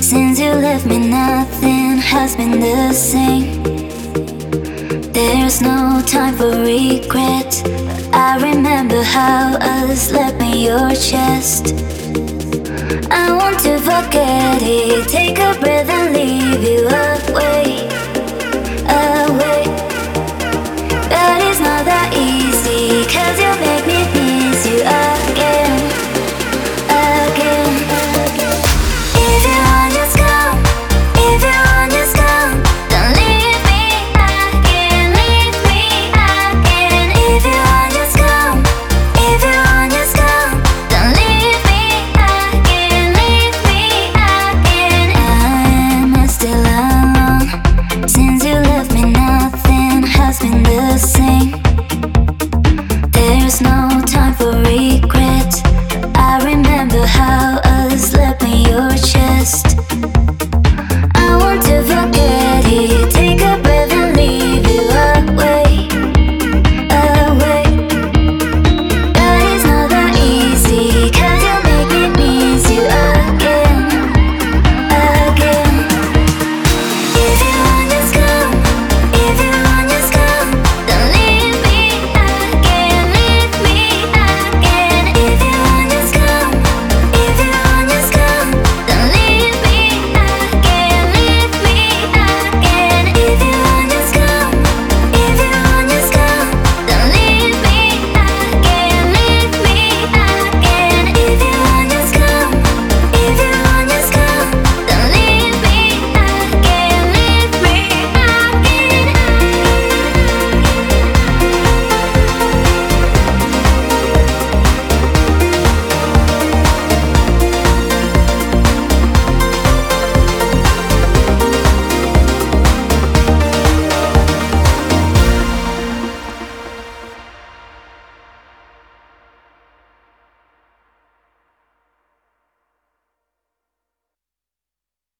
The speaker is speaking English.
Since you left me, nothing has been the same. There's no time for regret. I remember how I left me your chest. There's no time for